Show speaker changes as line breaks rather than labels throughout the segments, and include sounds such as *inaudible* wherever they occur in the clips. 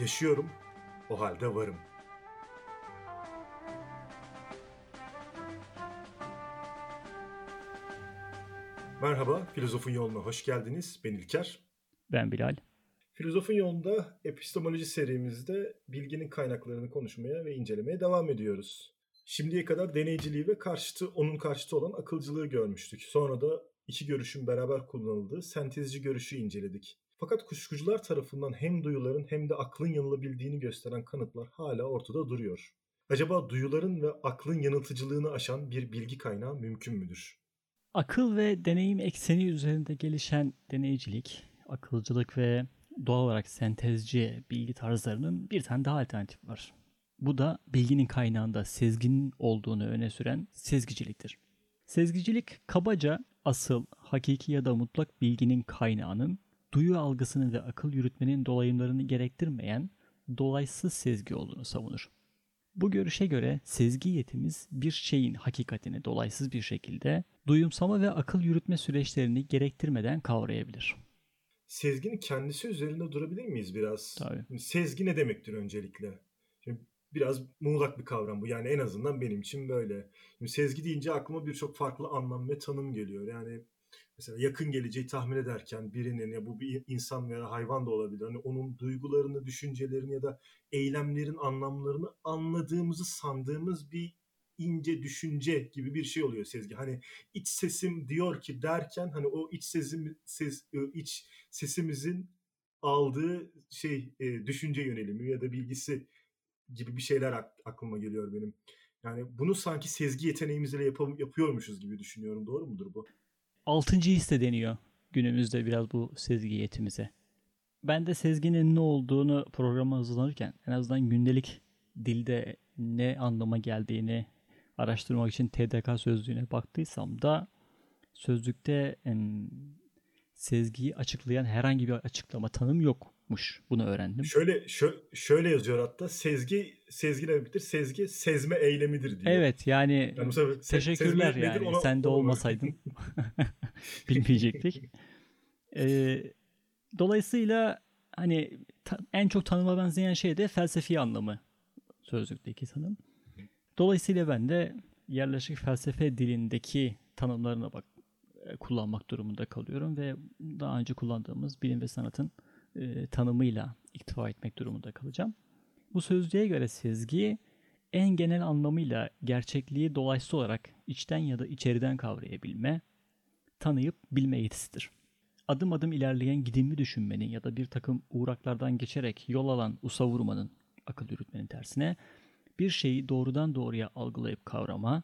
Yaşıyorum, o halde varım. Merhaba, Filozofun Yoluna hoş geldiniz. Ben İlker.
Ben Bilal.
Filozofun Yolunda epistemoloji serimizde bilginin kaynaklarını konuşmaya ve incelemeye devam ediyoruz. Şimdiye kadar deneyciliği ve karşıtı, onun karşıtı olan akılcılığı görmüştük. Sonra da iki görüşün beraber kullanıldığı sentezci görüşü inceledik. Fakat kuşkucular tarafından hem duyuların hem de aklın yanılabildiğini gösteren kanıtlar hala ortada duruyor. Acaba duyuların ve aklın yanıltıcılığını aşan bir bilgi kaynağı mümkün müdür?
Akıl ve deneyim ekseni üzerinde gelişen deneycilik, akılcılık ve doğal olarak sentezci bilgi tarzlarının bir tane daha alternatif var. Bu da bilginin kaynağında sezginin olduğunu öne süren sezgiciliktir. Sezgicilik kabaca asıl, hakiki ya da mutlak bilginin kaynağının duyu algısını ve akıl yürütmenin dolayımlarını gerektirmeyen dolaysız sezgi olduğunu savunur. Bu görüşe göre sezgi yetimiz bir şeyin hakikatini dolaysız bir şekilde duyumsama ve akıl yürütme süreçlerini gerektirmeden kavrayabilir.
Sezginin kendisi üzerinde durabilir miyiz biraz?
Tabii.
Sezgi ne demektir öncelikle? Şimdi biraz muğlak bir kavram bu. Yani en azından benim için böyle. Şimdi sezgi deyince aklıma birçok farklı anlam ve tanım geliyor. Yani mesela yakın geleceği tahmin ederken birinin ya bu bir insan veya hayvan da olabilir. Hani onun duygularını, düşüncelerini ya da eylemlerin anlamlarını anladığımızı sandığımız bir ince düşünce gibi bir şey oluyor sezgi. Hani iç sesim diyor ki derken hani o iç sesim ses iç sesimizin aldığı şey e, düşünce yönelimi ya da bilgisi gibi bir şeyler aklıma geliyor benim. Yani bunu sanki sezgi yeteneğimizle yap- yapıyormuşuz gibi düşünüyorum. Doğru mudur bu?
Altıncı his de deniyor günümüzde biraz bu sezgi yetimize. Ben de sezginin ne olduğunu programa hazırlanırken en azından gündelik dilde ne anlama geldiğini araştırmak için TDK sözlüğüne baktıysam da sözlükte em, sezgiyi açıklayan herhangi bir açıklama tanım yokmuş. Bunu öğrendim.
Şöyle şö- şöyle yazıyor hatta sezgi sezgi ne demektir? Sezgi sezme eylemidir diyor.
Evet yani,
Yani sefer se-
teşekkürler
nedir
yani.
ona-
Sen de olmasaydın *laughs* *laughs* bilmeyecektik. Ee, dolayısıyla hani ta- en çok tanıma benzeyen şey de felsefi anlamı sözlükteki tanım. Dolayısıyla ben de yerleşik felsefe dilindeki tanımlarına bak e, kullanmak durumunda kalıyorum ve daha önce kullandığımız bilim ve sanatın e, tanımıyla iktifa etmek durumunda kalacağım. Bu sözlüğe göre sezgi en genel anlamıyla gerçekliği dolayısız olarak içten ya da içeriden kavrayabilme, tanıyıp bilme yetisidir. Adım adım ilerleyen gidimli düşünmenin ya da bir takım uğraklardan geçerek yol alan usavurmanın, akıl yürütmenin tersine, bir şeyi doğrudan doğruya algılayıp kavrama,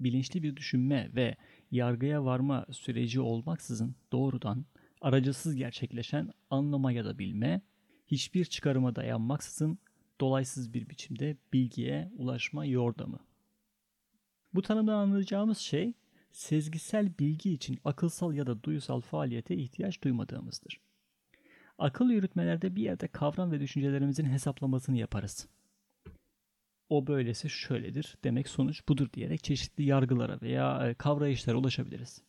bilinçli bir düşünme ve yargıya varma süreci olmaksızın doğrudan, aracısız gerçekleşen anlama ya da bilme, hiçbir çıkarıma dayanmaksızın dolaysız bir biçimde bilgiye ulaşma yordamı. Bu tanımdan anlayacağımız şey, sezgisel bilgi için akılsal ya da duyusal faaliyete ihtiyaç duymadığımızdır. Akıl yürütmelerde bir yerde kavram ve düşüncelerimizin hesaplamasını yaparız. O böylesi şöyledir demek sonuç budur diyerek çeşitli yargılara veya e, kavrayışlara ulaşabiliriz.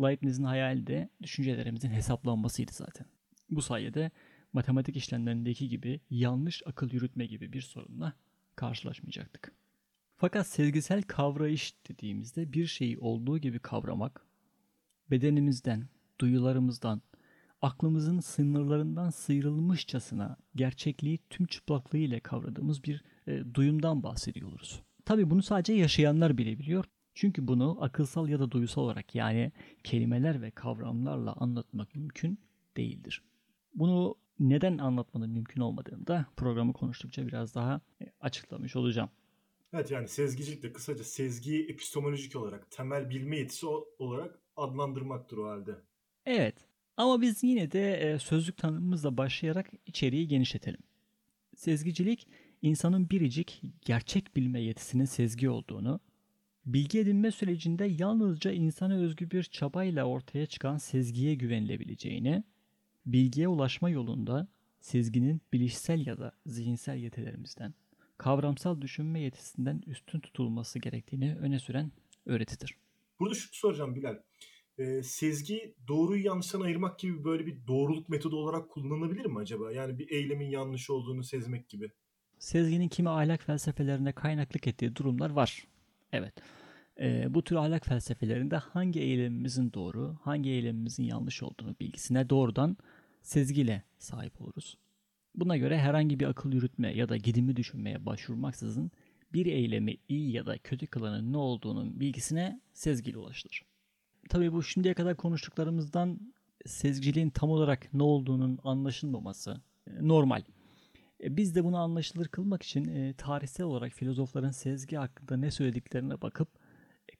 Leibniz'in hayali de düşüncelerimizin hesaplanmasıydı zaten. Bu sayede matematik işlemlerindeki gibi yanlış akıl yürütme gibi bir sorunla karşılaşmayacaktık. Fakat sezgisel kavrayış dediğimizde bir şeyi olduğu gibi kavramak, bedenimizden, duyularımızdan, aklımızın sınırlarından sıyrılmışçasına gerçekliği tüm çıplaklığıyla kavradığımız bir e, duyumdan bahsediyoruz. Tabi bunu sadece yaşayanlar bilebiliyor. Çünkü bunu akılsal ya da duysal olarak yani kelimeler ve kavramlarla anlatmak mümkün değildir. Bunu neden anlatmanın mümkün olmadığını da programı konuştukça biraz daha e, açıklamış olacağım.
Evet yani sezgicilik de kısaca sezgiyi epistemolojik olarak temel bilme yetisi olarak adlandırmaktır o halde.
Evet Ama biz yine de e, sözlük tanımımızla başlayarak içeriği genişletelim. Sezgicilik, insanın biricik, gerçek bilme yetisinin sezgi olduğunu, bilgi edinme sürecinde yalnızca insana özgü bir çabayla ortaya çıkan sezgiye güvenilebileceğini, bilgiye ulaşma yolunda sezginin bilişsel ya da zihinsel yetilerimizden, kavramsal düşünme yetisinden üstün tutulması gerektiğini öne süren öğretidir.
Burada şunu soracağım Bilal. Ee, sezgi doğruyu yanlıştan ayırmak gibi böyle bir doğruluk metodu olarak kullanılabilir mi acaba? Yani bir eylemin yanlış olduğunu sezmek gibi.
Sezginin kimi ahlak felsefelerine kaynaklık ettiği durumlar var. Evet. Ee, bu tür ahlak felsefelerinde hangi eylemimizin doğru, hangi eylemimizin yanlış olduğunu bilgisine doğrudan sezgiyle sahip oluruz. Buna göre herhangi bir akıl yürütme ya da gidimi düşünmeye başvurmaksızın bir eylemi iyi ya da kötü kılanın ne olduğunun bilgisine sezgiyle ulaşılır. Tabii bu şimdiye kadar konuştuklarımızdan sezgiliğin tam olarak ne olduğunun anlaşılmaması e, normal. E, biz de bunu anlaşılır kılmak için e, tarihsel olarak filozofların sezgi hakkında ne söylediklerine bakıp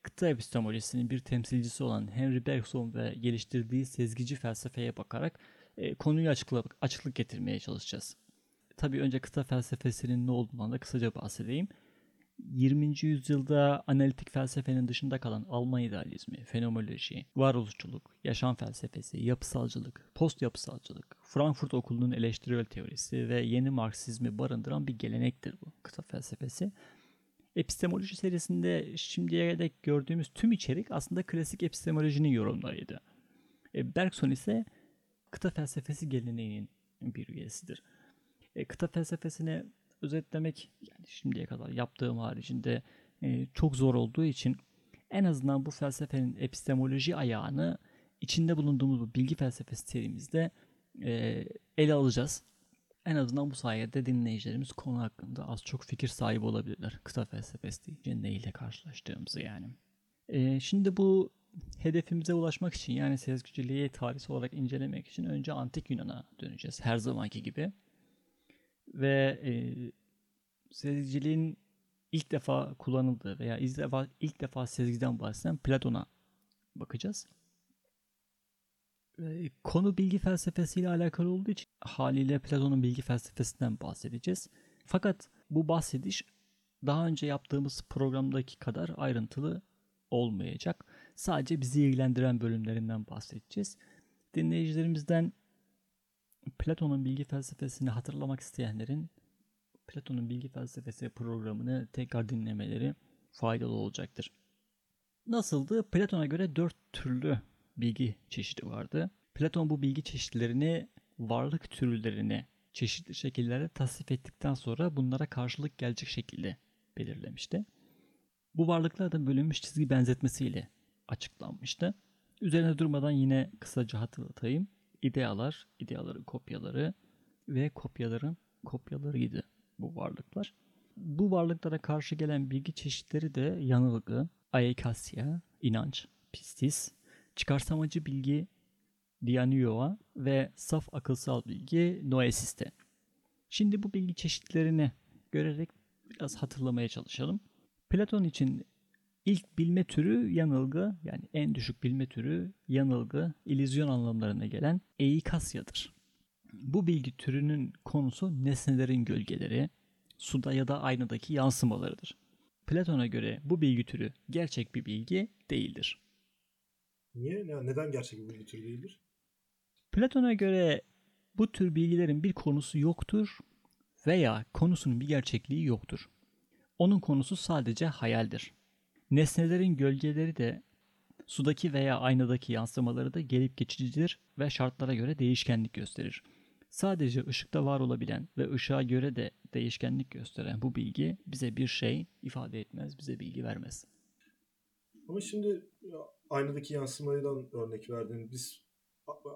kıta epistemolojisinin bir temsilcisi olan Henry Bergson ve geliştirdiği sezgici felsefeye bakarak konuyu açıklık getirmeye çalışacağız. Tabii önce kıta felsefesinin ne olduğundan da kısaca bahsedeyim. 20. yüzyılda analitik felsefenin dışında kalan Alman idealizmi, fenomenoloji, varoluşçuluk, yaşam felsefesi, yapısalcılık, post yapısalcılık, Frankfurt Okulu'nun eleştirel teorisi ve yeni Marksizmi barındıran bir gelenektir bu kıta felsefesi. Epistemoloji serisinde şimdiye dek gördüğümüz tüm içerik aslında klasik epistemolojinin yorumlarıydı. E, Bergson ise kıta felsefesi geleneğinin bir üyesidir. E, kıta felsefesine özetlemek yani şimdiye kadar yaptığım haricinde e, çok zor olduğu için en azından bu felsefenin epistemoloji ayağını içinde bulunduğumuz bu bilgi felsefesi serimizde e, ele alacağız. En azından bu sayede dinleyicilerimiz konu hakkında az çok fikir sahibi olabilirler. Kısa felsefesi neyle karşılaştığımızı yani. E, şimdi bu hedefimize ulaşmak için yani sezgiciliği tarihsel olarak incelemek için önce antik Yunan'a döneceğiz her zamanki gibi ve e, sezgiciliğin ilk defa kullanıldığı veya ilk defa, ilk defa sezgiden bahseden Platon'a bakacağız. E, konu bilgi felsefesiyle alakalı olduğu için haliyle Platon'un bilgi felsefesinden bahsedeceğiz. Fakat bu bahsediş daha önce yaptığımız programdaki kadar ayrıntılı olmayacak. Sadece bizi ilgilendiren bölümlerinden bahsedeceğiz. Dinleyicilerimizden Platon'un bilgi felsefesini hatırlamak isteyenlerin Platon'un bilgi felsefesi programını tekrar dinlemeleri faydalı olacaktır. Nasıldı? Platon'a göre dört türlü bilgi çeşidi vardı. Platon bu bilgi çeşitlerini varlık türlerine çeşitli şekillerde tasnif ettikten sonra bunlara karşılık gelecek şekilde belirlemişti. Bu varlıklar da bölünmüş çizgi benzetmesiyle açıklanmıştı. Üzerine durmadan yine kısaca hatırlatayım idealar, ideaların kopyaları ve kopyaların kopyalarıydı bu varlıklar. Bu varlıklara karşı gelen bilgi çeşitleri de yanılgı, aekasya, inanç, pistis, çıkarsamacı bilgi, dianioa ve saf akılsal bilgi noesiste. Şimdi bu bilgi çeşitlerini görerek biraz hatırlamaya çalışalım. Platon için İlk bilme türü yanılgı yani en düşük bilme türü yanılgı, illüzyon anlamlarına gelen eikasyadır. Bu bilgi türünün konusu nesnelerin gölgeleri, suda ya da aynadaki yansımalarıdır. Platon'a göre bu bilgi türü gerçek bir bilgi değildir.
Niye? Neden gerçek bir bilgi türü değildir?
Platon'a göre bu tür bilgilerin bir konusu yoktur veya konusunun bir gerçekliği yoktur. Onun konusu sadece hayaldir. Nesnelerin gölgeleri de sudaki veya aynadaki yansımaları da gelip geçicidir ve şartlara göre değişkenlik gösterir. Sadece ışıkta var olabilen ve ışığa göre de değişkenlik gösteren bu bilgi bize bir şey ifade etmez, bize bilgi vermez.
Ama şimdi aynadaki yansımadan örnek verdin. Biz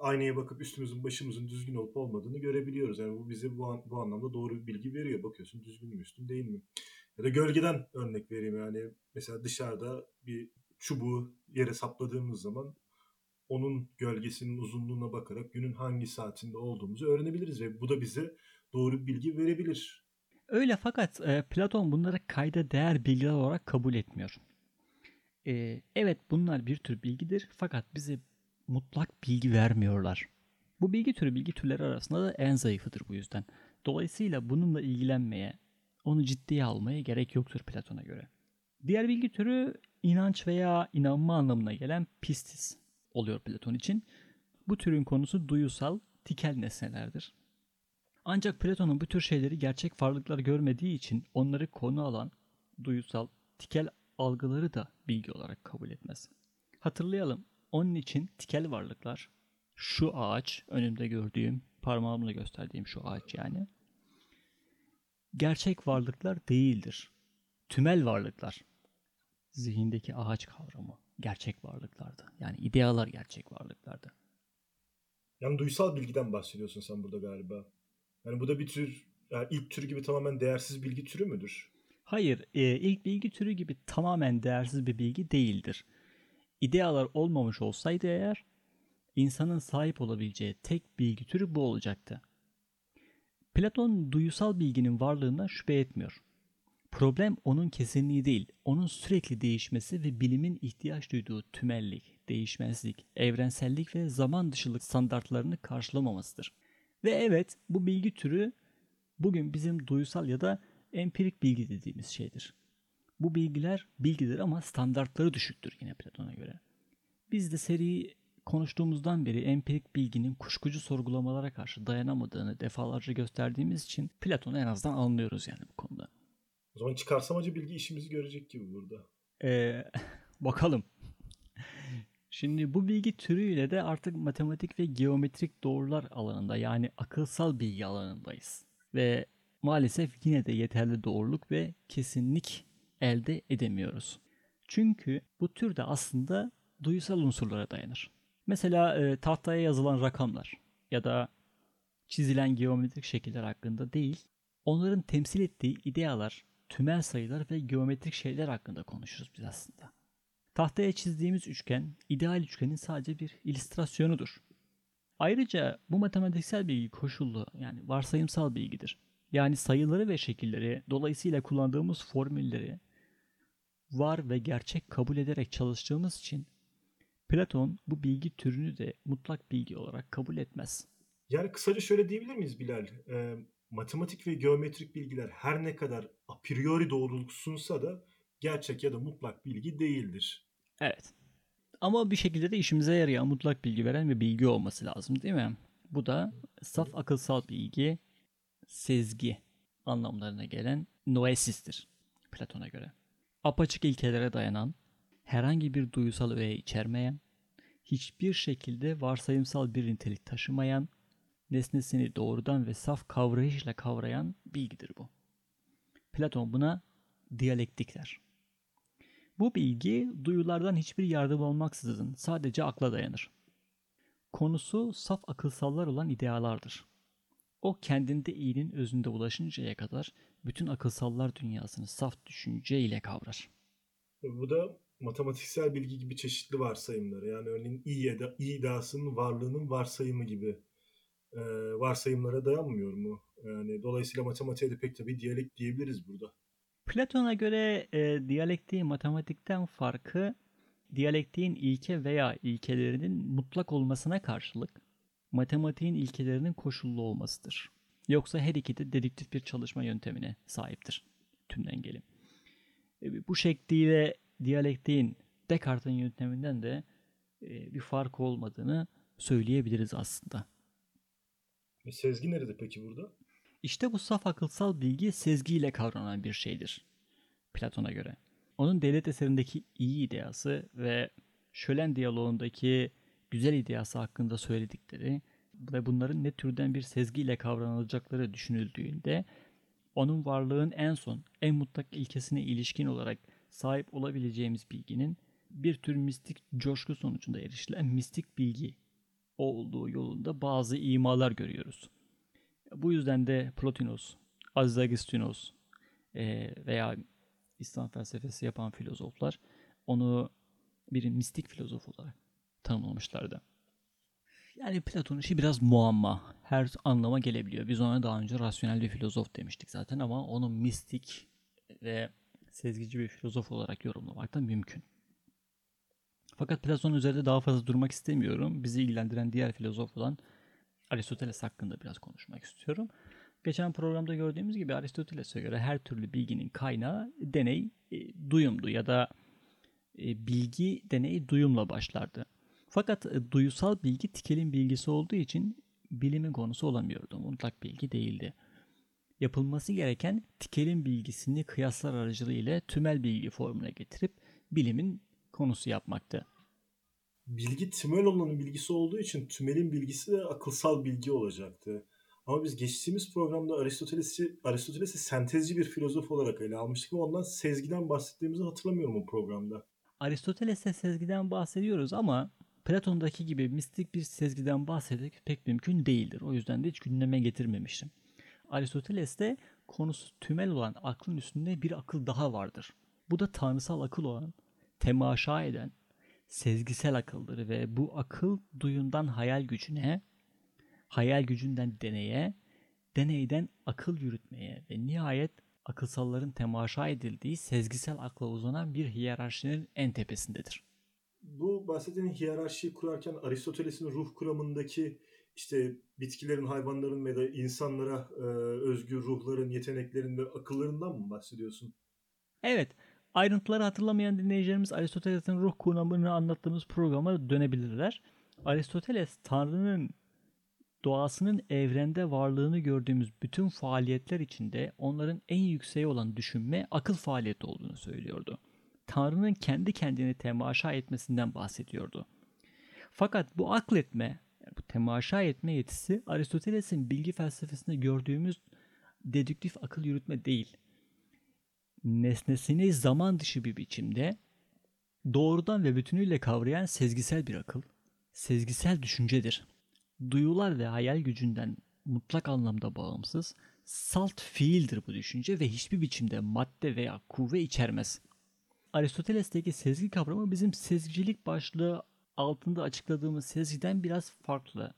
aynaya bakıp üstümüzün başımızın düzgün olup olmadığını görebiliyoruz. Yani bu bize bu, an, bu anlamda doğru bir bilgi veriyor. Bakıyorsun düzgün mü üstün değil mi? Ya da gölgeden örnek vereyim yani mesela dışarıda bir çubuğu yere sapladığımız zaman onun gölgesinin uzunluğuna bakarak günün hangi saatinde olduğumuzu öğrenebiliriz ve bu da bize doğru bilgi verebilir.
Öyle fakat e, Platon bunları kayda değer bilgiler olarak kabul etmiyor. E, evet bunlar bir tür bilgidir fakat bize mutlak bilgi vermiyorlar. Bu bilgi türü bilgi türleri arasında da en zayıfıdır bu yüzden. Dolayısıyla bununla ilgilenmeye, onu ciddiye almaya gerek yoktur Platon'a göre. Diğer bilgi türü inanç veya inanma anlamına gelen pistis oluyor Platon için. Bu türün konusu duyusal, tikel nesnelerdir. Ancak Platon'un bu tür şeyleri gerçek varlıklar görmediği için onları konu alan duyusal, tikel algıları da bilgi olarak kabul etmez. Hatırlayalım, onun için tikel varlıklar, şu ağaç, önümde gördüğüm, parmağımla gösterdiğim şu ağaç yani, gerçek varlıklar değildir. Tümel varlıklar. Zihindeki ağaç kavramı gerçek varlıklardı. Yani idealar gerçek varlıklardı.
Yani duysal bilgiden bahsediyorsun sen burada galiba. Yani bu da bir tür, yani ilk tür gibi tamamen değersiz bilgi türü müdür?
Hayır, e, ilk bilgi türü gibi tamamen değersiz bir bilgi değildir. İdealar olmamış olsaydı eğer, insanın sahip olabileceği tek bilgi türü bu olacaktı. Platon duyusal bilginin varlığından şüphe etmiyor. Problem onun kesinliği değil, onun sürekli değişmesi ve bilimin ihtiyaç duyduğu tümellik, değişmezlik, evrensellik ve zaman dışılık standartlarını karşılamamasıdır. Ve evet bu bilgi türü bugün bizim duysal ya da empirik bilgi dediğimiz şeydir. Bu bilgiler bilgidir ama standartları düşüktür yine Platon'a göre. Biz de seri konuştuğumuzdan beri empirik bilginin kuşkucu sorgulamalara karşı dayanamadığını defalarca gösterdiğimiz için Platon'u en azından anlıyoruz yani bu konuda.
O zaman çıkarsamacı bilgi işimizi görecek gibi burada.
Ee, *laughs* bakalım. Şimdi bu bilgi türüyle de artık matematik ve geometrik doğrular alanında yani akılsal bilgi alanındayız. Ve maalesef yine de yeterli doğruluk ve kesinlik elde edemiyoruz. Çünkü bu tür de aslında duyusal unsurlara dayanır. Mesela e, tahtaya yazılan rakamlar ya da çizilen geometrik şekiller hakkında değil, onların temsil ettiği idealar, tümel sayılar ve geometrik şeyler hakkında konuşuruz biz aslında. Tahtaya çizdiğimiz üçgen, ideal üçgenin sadece bir illüstrasyonudur. Ayrıca bu matematiksel bilgi koşullu yani varsayımsal bilgidir. Yani sayıları ve şekilleri, dolayısıyla kullandığımız formülleri var ve gerçek kabul ederek çalıştığımız için Platon bu bilgi türünü de mutlak bilgi olarak kabul etmez.
Yani kısaca şöyle diyebilir miyiz Bilal? E, matematik ve geometrik bilgiler her ne kadar a priori doğruluk sunsa da gerçek ya da mutlak bilgi değildir.
Evet. Ama bir şekilde de işimize yarayan mutlak bilgi veren bir bilgi olması lazım değil mi? Bu da saf akılsal bilgi, sezgi anlamlarına gelen noesistir Platon'a göre. Apaçık ilkelere dayanan, herhangi bir duysal öğe içermeyen, hiçbir şekilde varsayımsal bir nitelik taşımayan, nesnesini doğrudan ve saf kavrayışla kavrayan bilgidir bu. Platon buna diyalektik der. Bu bilgi duyulardan hiçbir yardım olmaksızın sadece akla dayanır. Konusu saf akılsallar olan idealardır. O kendinde iyinin özünde ulaşıncaya kadar bütün akılsallar dünyasını saf düşünce ile kavrar.
Bu da matematiksel bilgi gibi çeşitli varsayımları yani örneğin iyi, eda, iyi iddiasının varlığının varsayımı gibi e, varsayımlara dayanmıyor mu? Yani dolayısıyla matematiğe de pek tabii diyalek diyebiliriz burada.
Platon'a göre e, diyalektiğin matematikten farkı diyalektiğin ilke veya ilkelerinin mutlak olmasına karşılık matematiğin ilkelerinin koşullu olmasıdır. Yoksa her iki de dedüktif bir çalışma yöntemine sahiptir tümden gelin. E, bu şekliyle diyalektiğin Descartes'in yönteminden de e, bir fark olmadığını söyleyebiliriz aslında.
E, sezgi nerede peki burada?
İşte bu saf akılsal bilgi sezgiyle kavranan bir şeydir Platon'a göre. Onun devlet eserindeki iyi ideası ve şölen diyaloğundaki güzel ideası hakkında söyledikleri ve bunların ne türden bir sezgiyle kavranılacakları düşünüldüğünde onun varlığın en son, en mutlak ilkesine ilişkin olarak sahip olabileceğimiz bilginin bir tür mistik coşku sonucunda erişilen mistik bilgi olduğu yolunda bazı imalar görüyoruz. Bu yüzden de Plotinos, Aziz Agistinos e, veya İslam felsefesi yapan filozoflar onu bir mistik filozof olarak tanımlamışlardı. Yani Platon işi biraz muamma. Her anlama gelebiliyor. Biz ona daha önce rasyonel bir filozof demiştik zaten ama onu mistik ve sezgici bir filozof olarak yorumlamak da mümkün. Fakat Platon üzerinde daha fazla durmak istemiyorum. Bizi ilgilendiren diğer filozof olan Aristoteles hakkında biraz konuşmak istiyorum. Geçen programda gördüğümüz gibi Aristoteles'e göre her türlü bilginin kaynağı deney, e, duyumdu ya da e, bilgi deneyi duyumla başlardı. Fakat e, duyusal bilgi tikelin bilgisi olduğu için bilimin konusu olamıyordu. Mutlak bilgi değildi. Yapılması gereken tikelin bilgisini kıyaslar aracılığıyla tümel bilgi formuna getirip bilimin konusu yapmaktı.
Bilgi tümel olanın bilgisi olduğu için tümelin bilgisi de akılsal bilgi olacaktı. Ama biz geçtiğimiz programda Aristoteles'i Aristoteles'i sentezci bir filozof olarak ele almıştık ve ondan sezgiden bahsettiğimizi hatırlamıyorum o programda.
Aristoteles'te sezgiden bahsediyoruz ama Platon'daki gibi mistik bir sezgiden bahsetmek pek mümkün değildir. O yüzden de hiç gündeme getirmemiştim. Aristoteles'te konusu tümel olan aklın üstünde bir akıl daha vardır. Bu da tanrısal akıl olan, temaşa eden, sezgisel akıldır ve bu akıl duyundan hayal gücüne, hayal gücünden deneye, deneyden akıl yürütmeye ve nihayet akılsalların temaşa edildiği sezgisel akla uzanan bir hiyerarşinin en tepesindedir.
Bu bahsettiğin hiyerarşiyi kurarken Aristoteles'in ruh kuramındaki işte bitkilerin, hayvanların ve da insanlara e, özgür ruhların, yeteneklerin ve akıllarından mı bahsediyorsun?
Evet. Ayrıntıları hatırlamayan dinleyicilerimiz Aristoteles'in ruh kuramını anlattığımız programa dönebilirler. Aristoteles Tanrı'nın doğasının evrende varlığını gördüğümüz bütün faaliyetler içinde onların en yükseği olan düşünme akıl faaliyeti olduğunu söylüyordu. Tanrı'nın kendi kendini temaşa etmesinden bahsediyordu. Fakat bu akletme, bu temaşa etme yetisi Aristoteles'in bilgi felsefesinde gördüğümüz dedüktif akıl yürütme değil. Nesnesini zaman dışı bir biçimde doğrudan ve bütünüyle kavrayan sezgisel bir akıl, sezgisel düşüncedir duyular ve hayal gücünden mutlak anlamda bağımsız, salt fiildir bu düşünce ve hiçbir biçimde madde veya kuvve içermez. Aristoteles'teki sezgi kavramı bizim sezgilik başlığı altında açıkladığımız sezgiden biraz farklı.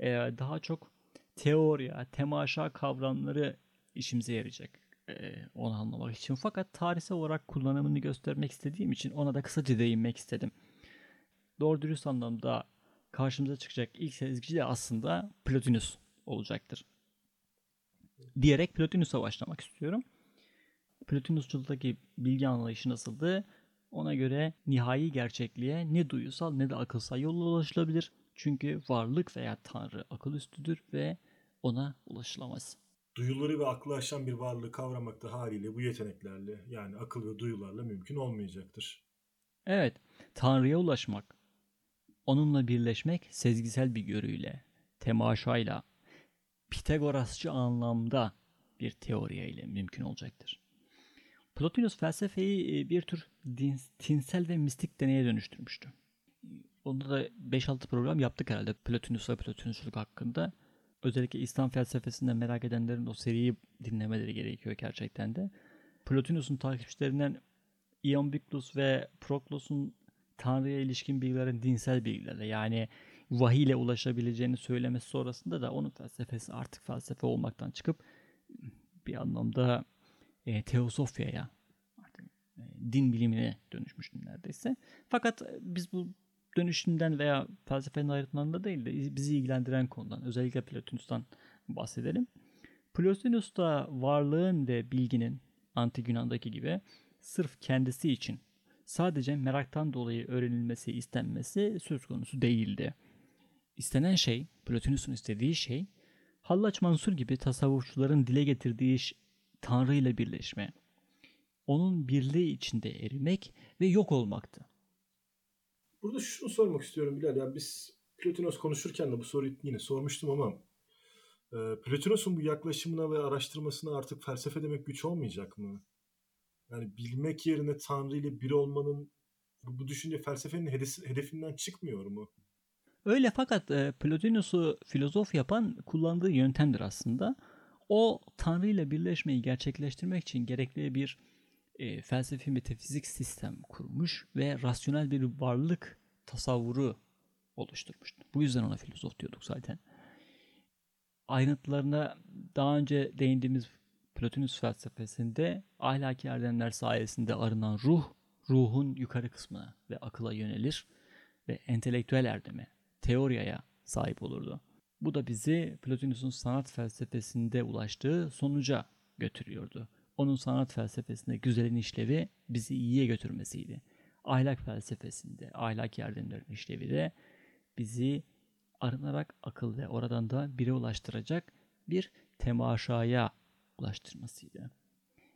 Ee, daha çok teori, temaşa kavramları işimize yarayacak ee, onu anlamak için. Fakat tarihsel olarak kullanımını göstermek istediğim için ona da kısaca değinmek istedim. Doğru dürüst anlamda karşımıza çıkacak ilk sezgici de aslında Plotinus olacaktır. Diyerek Plotinus'a başlamak istiyorum. Plotinusçuluktaki bilgi anlayışı nasıldı? Ona göre nihai gerçekliğe ne duyusal ne de akılsal yolla ulaşılabilir. Çünkü varlık veya tanrı akıl üstüdür ve ona ulaşılamaz.
Duyuları ve aklı aşan bir varlığı kavramak da haliyle bu yeteneklerle yani akıl ve duyularla mümkün olmayacaktır.
Evet, Tanrı'ya ulaşmak, onunla birleşmek sezgisel bir görüyle, temaşayla, Pitagorasçı anlamda bir teoriye ile mümkün olacaktır. Plotinus felsefeyi e, bir tür din, tinsel ve mistik deneye dönüştürmüştü. Onda da 5-6 program yaptık herhalde Plotinus ve Plotinusçuluk hakkında. Özellikle İslam felsefesinde merak edenlerin o seriyi dinlemeleri gerekiyor gerçekten de. Plotinus'un takipçilerinden Iamblichus ve Proklos'un Tanrı'ya ilişkin bilgilerin dinsel bilgilerle yani vahiy ile ulaşabileceğini söylemesi sonrasında da onun felsefesi artık felsefe olmaktan çıkıp bir anlamda e, teosofyaya artık e, din bilimine dönüşmüştü neredeyse. Fakat biz bu dönüşümden veya felsefenin ayrıtmanında değil de bizi ilgilendiren konudan özellikle Plotinus'tan bahsedelim. Plotinus varlığın ve bilginin antik Yunan'daki gibi sırf kendisi için sadece meraktan dolayı öğrenilmesi istenmesi söz konusu değildi. İstenen şey, Plotinus'un istediği şey, Hallaç Mansur gibi tasavvufçuların dile getirdiği Tanrı ile birleşme, onun birliği içinde erimek ve yok olmaktı.
Burada şunu sormak istiyorum Bilal. Ya biz Plotinos konuşurken de bu soruyu yine sormuştum ama e, Plotinos'un bu yaklaşımına ve araştırmasına artık felsefe demek güç olmayacak mı? Yani bilmek yerine Tanrı ile bir olmanın bu, bu düşünce felsefenin hedefi, hedefinden çıkmıyor mu?
Öyle fakat e, Plotinus'u filozof yapan kullandığı yöntemdir aslında. O Tanrı ile birleşmeyi gerçekleştirmek için gerekli bir e, felsefi metafizik sistem kurmuş ve rasyonel bir varlık tasavvuru oluşturmuştu. Bu yüzden ona filozof diyorduk zaten. Ayrıntılarına daha önce değindiğimiz Plotinus felsefesinde ahlaki erdemler sayesinde arınan ruh, ruhun yukarı kısmına ve akıla yönelir ve entelektüel erdeme, teoriyaya sahip olurdu. Bu da bizi Plotinus'un sanat felsefesinde ulaştığı sonuca götürüyordu. Onun sanat felsefesinde güzelin işlevi bizi iyiye götürmesiydi. Ahlak felsefesinde, ahlak yardımlarının işlevi de bizi arınarak akıl ve oradan da bire ulaştıracak bir temaşaya ulaştırmasıydı.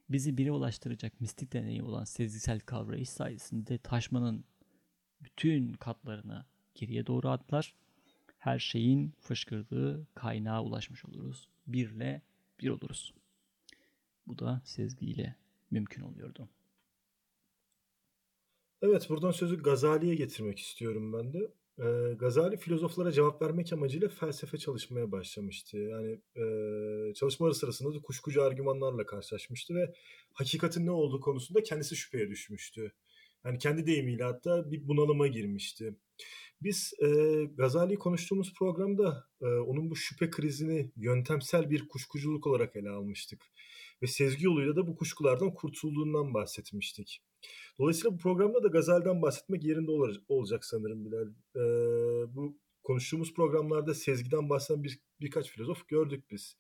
Bizi bire ulaştıracak mistik deneyi olan sezgisel kavrayış sayesinde taşmanın bütün katlarını geriye doğru atlar. Her şeyin fışkırdığı kaynağa ulaşmış oluruz. Birle bir oluruz. Bu da sezgiyle mümkün oluyordu.
Evet buradan sözü Gazali'ye getirmek istiyorum ben de. Ee, Gazali filozoflara cevap vermek amacıyla felsefe çalışmaya başlamıştı. Yani e, çalışmaları sırasında da kuşkucu argümanlarla karşılaşmıştı ve hakikatin ne olduğu konusunda kendisi şüpheye düşmüştü. Yani kendi deyimiyle hatta bir bunalıma girmişti. Biz e, Gazali'yi konuştuğumuz programda e, onun bu şüphe krizini yöntemsel bir kuşkuculuk olarak ele almıştık. Ve sezgi yoluyla da bu kuşkulardan kurtulduğundan bahsetmiştik. Dolayısıyla bu programda da Gazali'den bahsetmek yerinde olacak sanırım Bilal. E, bu konuştuğumuz programlarda sezgiden bahseden bir, birkaç filozof gördük biz.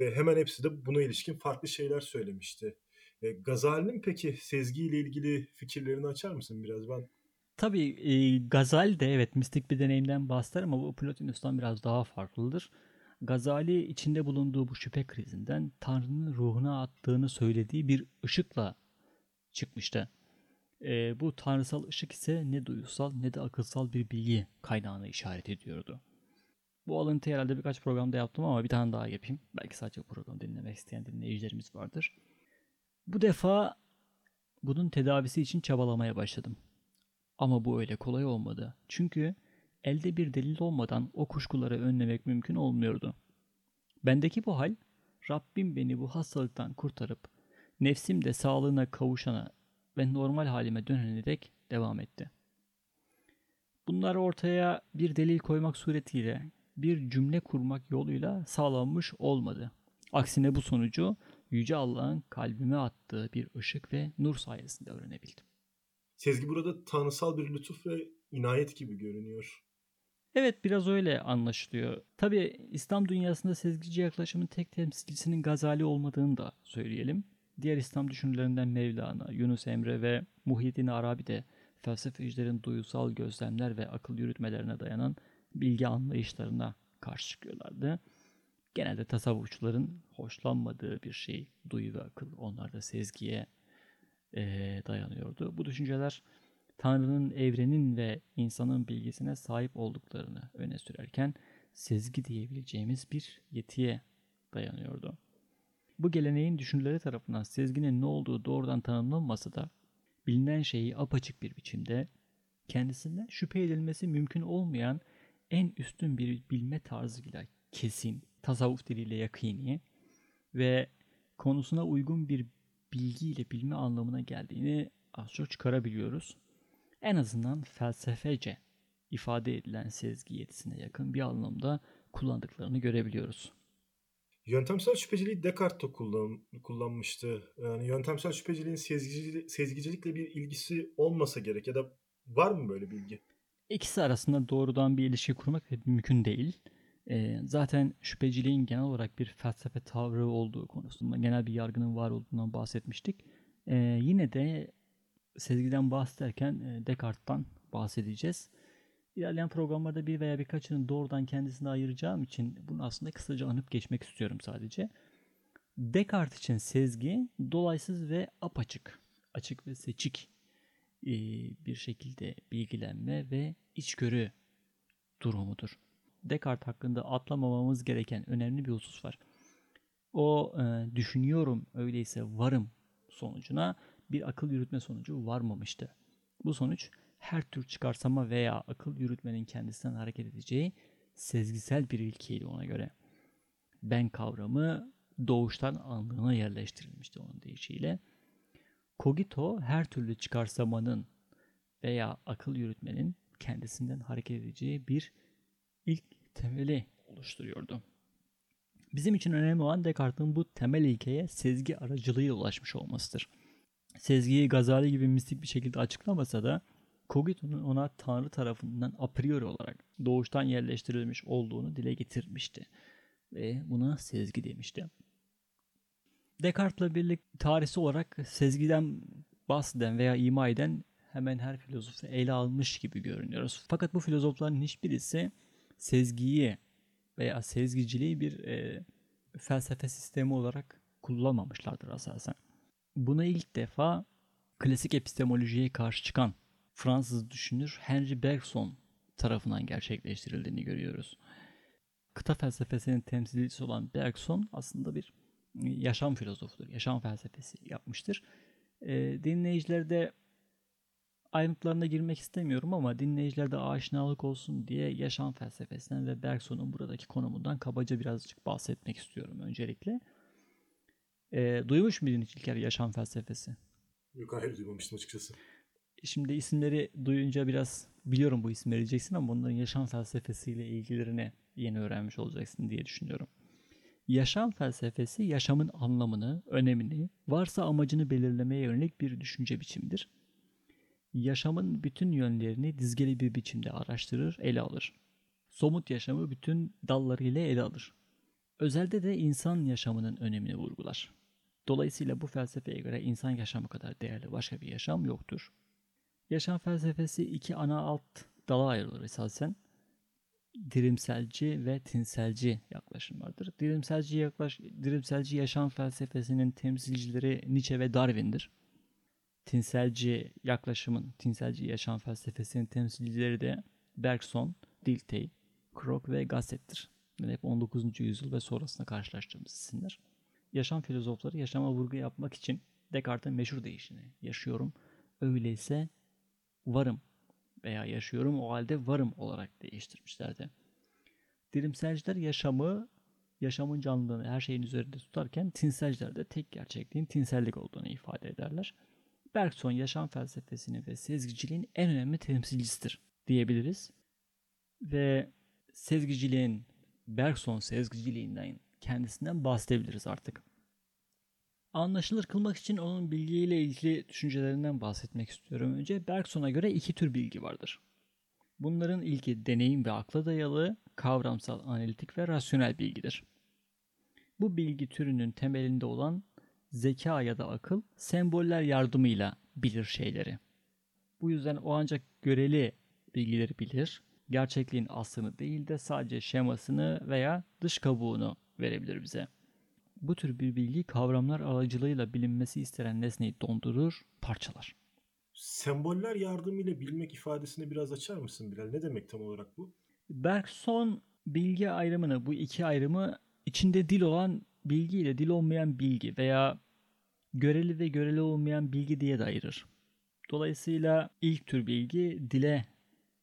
Ve hemen hepsi de buna ilişkin farklı şeyler söylemişti. E, Gazali'nin peki sezgiyle ilgili fikirlerini açar mısın biraz? Ben
Tabii e, Gazali de evet mistik bir deneyimden bahseder ama bu Plotinus'tan biraz daha farklıdır. Gazali içinde bulunduğu bu şüphe krizinden Tanrı'nın ruhuna attığını söylediği bir ışıkla çıkmıştı. E, bu tanrısal ışık ise ne duysal ne de akılsal bir bilgi kaynağına işaret ediyordu. Bu alıntı herhalde birkaç programda yaptım ama bir tane daha yapayım. Belki sadece program dinlemek isteyen dinleyicilerimiz vardır. Bu defa bunun tedavisi için çabalamaya başladım. Ama bu öyle kolay olmadı. Çünkü elde bir delil olmadan o kuşkuları önlemek mümkün olmuyordu. Bendeki bu hal, Rabbim beni bu hastalıktan kurtarıp nefsim de sağlığına kavuşana ve normal halime dönene dek devam etti. Bunlar ortaya bir delil koymak suretiyle bir cümle kurmak yoluyla sağlanmış olmadı. Aksine bu sonucu Yüce Allah'ın kalbime attığı bir ışık ve nur sayesinde öğrenebildim.
Sezgi burada tanrısal bir lütuf ve inayet gibi görünüyor.
Evet biraz öyle anlaşılıyor. Tabi İslam dünyasında sezgici yaklaşımın tek temsilcisinin Gazali olmadığını da söyleyelim. Diğer İslam düşünürlerinden Mevlana, Yunus Emre ve Muhyiddin Arabi de felsefecilerin duyusal gözlemler ve akıl yürütmelerine dayanan bilgi anlayışlarına karşı çıkıyorlardı. Genelde tasavvufçuların hoşlanmadığı bir şey duyu ve akıl. Onlar da sezgiye e, dayanıyordu. Bu düşünceler Tanrı'nın evrenin ve insanın bilgisine sahip olduklarını öne sürerken sezgi diyebileceğimiz bir yetiye dayanıyordu. Bu geleneğin düşünürleri tarafından sezginin ne olduğu doğrudan tanımlanmasa da bilinen şeyi apaçık bir biçimde kendisinden şüphe edilmesi mümkün olmayan en üstün bir bilme tarzıyla kesin, tasavvuf diliyle yakini ve konusuna uygun bir bilgiyle bilme anlamına geldiğini az çok çıkarabiliyoruz. En azından felsefece ifade edilen sezgi yetisine yakın bir anlamda kullandıklarını görebiliyoruz.
Yöntemsel şüpheciliği Descartes de kullan, kullanmıştı. Yani yöntemsel şüpheciliğin sezgici, sezgicilikle bir ilgisi olmasa gerek ya da var mı böyle bilgi?
İkisi arasında doğrudan bir ilişki kurmak mümkün değil. E, zaten şüpheciliğin genel olarak bir felsefe tavrı olduğu konusunda genel bir yargının var olduğundan bahsetmiştik. E, yine de sezgiden bahsederken e, Descartes'tan bahsedeceğiz. İlerleyen programlarda bir veya birkaçının doğrudan kendisine ayıracağım için bunu aslında kısaca anıp geçmek istiyorum sadece. Descartes için sezgi dolaysız ve apaçık, açık ve seçik bir şekilde bilgilenme ve içgörü durumudur. Descartes hakkında atlamamamız gereken önemli bir husus var. O e, düşünüyorum öyleyse varım sonucuna bir akıl yürütme sonucu varmamıştı. Bu sonuç her tür çıkarsama veya akıl yürütmenin kendisinden hareket edeceği sezgisel bir ilkeydi ona göre. Ben kavramı doğuştan anlığına yerleştirilmişti onun deyişiyle. Cogito her türlü çıkarsamanın veya akıl yürütmenin kendisinden hareket edeceği bir ilk temeli oluşturuyordu. Bizim için önemli olan Descartes'in bu temel ilkeye sezgi aracılığıyla ulaşmış olmasıdır. Sezgiyi Gazali gibi mistik bir şekilde açıklamasa da Cogito'nun ona Tanrı tarafından a priori olarak doğuştan yerleştirilmiş olduğunu dile getirmişti. Ve buna sezgi demişti. Descartes'la birlikte tarihsi olarak sezgiden bahseden veya ima eden hemen her filozofu ele almış gibi görünüyoruz. Fakat bu filozofların hiçbirisi sezgiyi veya sezgiciliği bir e, felsefe sistemi olarak kullanmamışlardır asasen. Buna ilk defa klasik epistemolojiye karşı çıkan Fransız düşünür Henri Bergson tarafından gerçekleştirildiğini görüyoruz. Kıta felsefesinin temsilcisi olan Bergson aslında bir yaşam filozofudur. Yaşam felsefesi yapmıştır. E, dinleyicilerde ayrıntılarına girmek istemiyorum ama dinleyicilerde aşinalık olsun diye yaşam felsefesinden ve Bergson'un buradaki konumundan kabaca birazcık bahsetmek istiyorum öncelikle. E, duymuş muydun hiç İlker yaşam felsefesi?
Yok hayır duymamıştım açıkçası.
Şimdi isimleri duyunca biraz biliyorum bu isimleri diyeceksin ama bunların yaşam felsefesiyle ilgilerini yeni öğrenmiş olacaksın diye düşünüyorum. Yaşam felsefesi yaşamın anlamını, önemini, varsa amacını belirlemeye yönelik bir düşünce biçimidir. Yaşamın bütün yönlerini dizgeli bir biçimde araştırır, ele alır. Somut yaşamı bütün dallarıyla ele alır. Özelde de insan yaşamının önemini vurgular. Dolayısıyla bu felsefeye göre insan yaşamı kadar değerli başka bir yaşam yoktur. Yaşam felsefesi iki ana alt dala ayrılır esasen. Dirimselci ve tinselci yaklaşım vardır. Dirimselci, yaklaş, dirimselci yaşam felsefesinin temsilcileri Nietzsche ve Darwin'dir. Tinselci yaklaşımın, tinselci yaşam felsefesinin temsilcileri de Bergson, Dilthey, Krok ve Gasset'tir. Yani hep 19. yüzyıl ve sonrasında karşılaştığımız isimler. Yaşam filozofları yaşama vurgu yapmak için Descartes'in meşhur değişini yaşıyorum. Öyleyse varım veya yaşıyorum o halde varım olarak değiştirmişlerdi. Dirimselciler yaşamı, yaşamın canlılığını her şeyin üzerinde tutarken tinselciler de tek gerçekliğin tinsellik olduğunu ifade ederler. Bergson yaşam felsefesini ve sezgiciliğin en önemli temsilcisidir diyebiliriz. Ve sezgiciliğin, Bergson sezgiciliğinden kendisinden bahsedebiliriz artık. Anlaşılır kılmak için onun bilgiyle ilgili düşüncelerinden bahsetmek istiyorum. Önce Bergson'a göre iki tür bilgi vardır. Bunların ilki deneyim ve akla dayalı, kavramsal, analitik ve rasyonel bilgidir. Bu bilgi türünün temelinde olan zeka ya da akıl semboller yardımıyla bilir şeyleri. Bu yüzden o ancak göreli bilgileri bilir, gerçekliğin aslını değil de sadece şemasını veya dış kabuğunu verebilir bize. Bu tür bir bilgi kavramlar aracılığıyla bilinmesi istenen nesneyi dondurur, parçalar.
Semboller yardımıyla bilmek ifadesini biraz açar mısın Bilal? Ne demek tam olarak bu?
Bergson bilgi ayrımını, bu iki ayrımı içinde dil olan bilgi ile dil olmayan bilgi veya göreli ve göreli olmayan bilgi diye de ayırır. Dolayısıyla ilk tür bilgi dile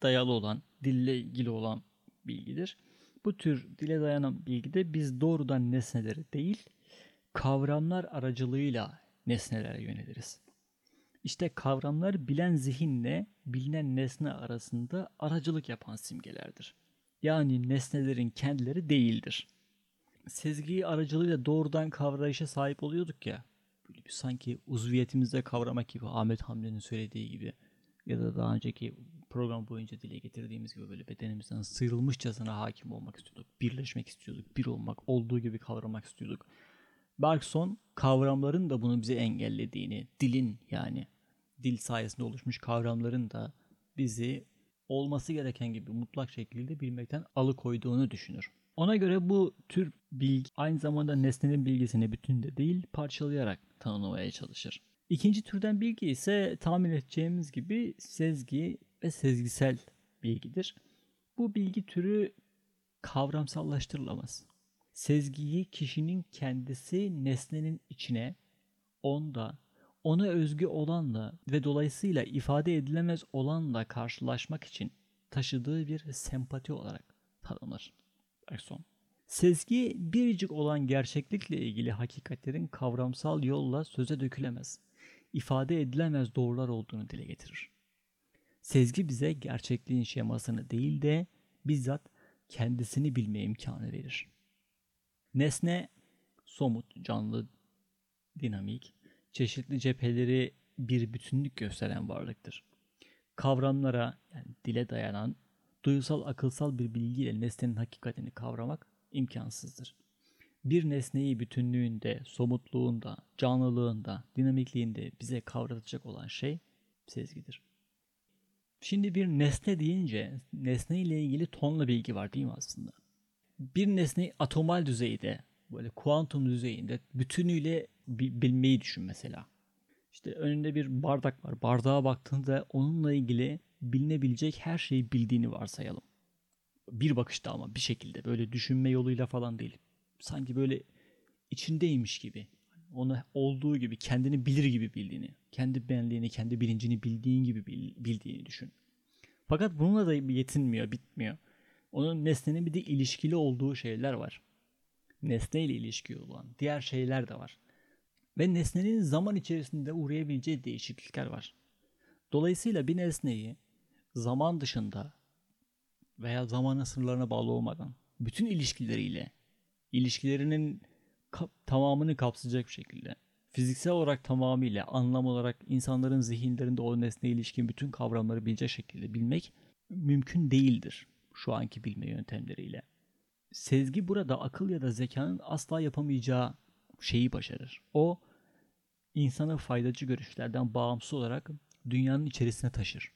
dayalı olan, dille ilgili olan bilgidir. Bu tür dile dayanan bilgide biz doğrudan nesneleri değil, kavramlar aracılığıyla nesnelere yöneliriz. İşte kavramlar bilen zihinle bilinen nesne arasında aracılık yapan simgelerdir. Yani nesnelerin kendileri değildir. Sezgi aracılığıyla doğrudan kavrayışa sahip oluyorduk ya. Böyle bir sanki uzviyetimizde kavramak gibi Ahmet Hamdi'nin söylediği gibi ya da daha önceki program boyunca dile getirdiğimiz gibi böyle bedenimizden sıyrılmışçasına hakim olmak istiyorduk. Birleşmek istiyorduk. Bir olmak, olduğu gibi kavramak istiyorduk. Bergson kavramların da bunu bize engellediğini, dilin yani dil sayesinde oluşmuş kavramların da bizi olması gereken gibi mutlak şekilde bilmekten alıkoyduğunu düşünür. Ona göre bu tür bilgi aynı zamanda nesnenin bilgisini bütünde değil parçalayarak tanımlamaya çalışır. İkinci türden bilgi ise tahmin edeceğimiz gibi sezgi ve sezgisel bilgidir. Bu bilgi türü kavramsallaştırılamaz. Sezgiyi kişinin kendisi nesnenin içine, onda, ona özgü olanla ve dolayısıyla ifade edilemez olanla karşılaşmak için taşıdığı bir sempati olarak tanımlar Bergson. Sezgi biricik olan gerçeklikle ilgili hakikatlerin kavramsal yolla söze dökülemez, ifade edilemez doğrular olduğunu dile getirir. Sezgi bize gerçekliğin şemasını değil de bizzat kendisini bilme imkanı verir. Nesne somut, canlı, dinamik, çeşitli cepheleri bir bütünlük gösteren varlıktır. kavramlara yani dile dayanan duysal akılsal bir bilgiyle nesnenin hakikatini kavramak imkansızdır. Bir nesneyi bütünlüğünde, somutluğunda, canlılığında, dinamikliğinde bize kavratacak olan şey sezgidir. Şimdi bir nesne deyince nesne ile ilgili tonla bilgi var değil mi aslında? Bir nesneyi atomal düzeyde, böyle kuantum düzeyinde bütünüyle bilmeyi düşün mesela. İşte önünde bir bardak var. Bardağa baktığında onunla ilgili bilinebilecek her şeyi bildiğini varsayalım. Bir bakışta ama bir şekilde böyle düşünme yoluyla falan değil. Sanki böyle içindeymiş gibi. Onu olduğu gibi kendini bilir gibi bildiğini, kendi benliğini, kendi bilincini bildiğin gibi bildiğini düşün. Fakat bununla da yetinmiyor, bitmiyor. Onun nesnenin bir de ilişkili olduğu şeyler var. Nesne ile ilişkili olan diğer şeyler de var. Ve nesnenin zaman içerisinde uğrayabileceği değişiklikler var. Dolayısıyla bir nesneyi zaman dışında veya zamanın sınırlarına bağlı olmadan bütün ilişkileriyle ilişkilerinin kap- tamamını kapsayacak bir şekilde fiziksel olarak tamamıyla anlam olarak insanların zihinlerinde o nesne ilişkin bütün kavramları bilecek şekilde bilmek mümkün değildir şu anki bilme yöntemleriyle. Sezgi burada akıl ya da zekanın asla yapamayacağı şeyi başarır. O insanı faydacı görüşlerden bağımsız olarak dünyanın içerisine taşır.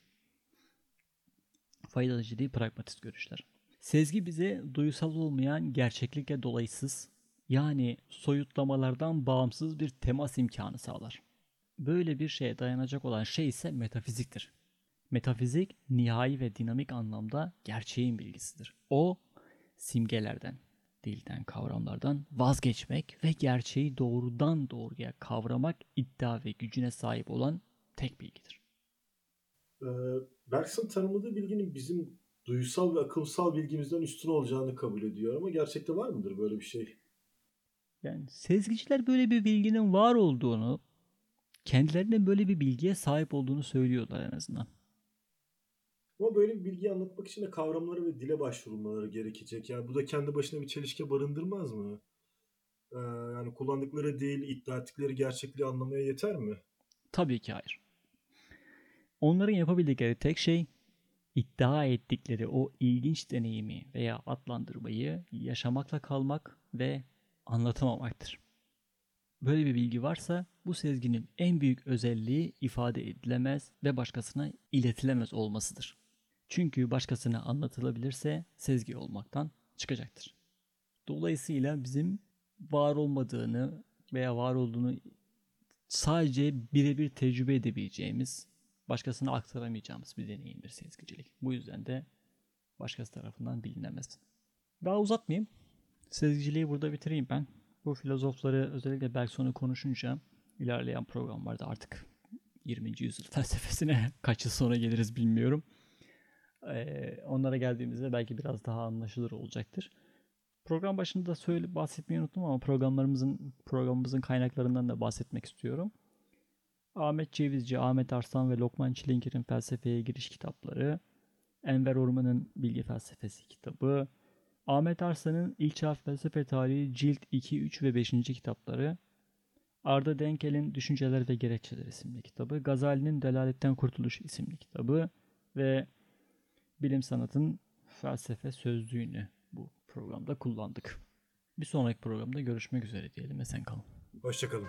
Faydacı değil pragmatist görüşler. Sezgi bize duysal olmayan gerçeklikle dolaysız yani soyutlamalardan bağımsız bir temas imkanı sağlar. Böyle bir şeye dayanacak olan şey ise metafiziktir. Metafizik nihai ve dinamik anlamda gerçeğin bilgisidir. O simgelerden, dilden, kavramlardan vazgeçmek ve gerçeği doğrudan doğruya kavramak iddia ve gücüne sahip olan tek bilgidir.
Ee, Bergson tanımladığı bilginin bizim duysal ve akılsal bilgimizden üstün olacağını kabul ediyor ama gerçekte var mıdır böyle bir şey?
Yani sezgiciler böyle bir bilginin var olduğunu, kendilerinin böyle bir bilgiye sahip olduğunu söylüyorlar en azından.
Ama böyle bir bilgiyi anlatmak için de kavramlara ve dile başvurulmaları gerekecek. Yani bu da kendi başına bir çelişki barındırmaz mı? Ee, yani kullandıkları değil, iddia ettikleri gerçekliği anlamaya yeter mi?
Tabii ki hayır. Onların yapabildikleri tek şey iddia ettikleri o ilginç deneyimi veya adlandırmayı yaşamakla kalmak ve anlatamamaktır. Böyle bir bilgi varsa bu sezginin en büyük özelliği ifade edilemez ve başkasına iletilemez olmasıdır. Çünkü başkasına anlatılabilirse sezgi olmaktan çıkacaktır. Dolayısıyla bizim var olmadığını veya var olduğunu sadece birebir tecrübe edebileceğimiz, başkasına aktaramayacağımız bir deneyimdir sezgicilik. Bu yüzden de başkası tarafından bilinemez. Daha uzatmayayım. Sezgiciliği burada bitireyim ben. Bu filozofları özellikle Bergson'u konuşunca ilerleyen programlarda artık 20. yüzyıl felsefesine *laughs* kaç yıl sonra geliriz bilmiyorum. Ee, onlara geldiğimizde belki biraz daha anlaşılır olacaktır. Program başında söyle bahsetmeyi unuttum ama programlarımızın programımızın kaynaklarından da bahsetmek istiyorum. Ahmet Cevizci, Ahmet Arslan ve Lokman Çilinkir'in felsefeye giriş kitapları, Enver Orman'ın bilgi felsefesi kitabı, Ahmet Arslan'ın İlk Çağ Felsefe Tarihi Cilt 2, 3 ve 5. kitapları, Arda Denkel'in Düşünceler ve Gerekçeler isimli kitabı, Gazali'nin Delaletten Kurtuluş isimli kitabı ve Bilim Sanat'ın Felsefe Sözlüğünü bu programda kullandık. Bir sonraki programda görüşmek üzere diyelim. Esen kalın.
Hoşçakalın.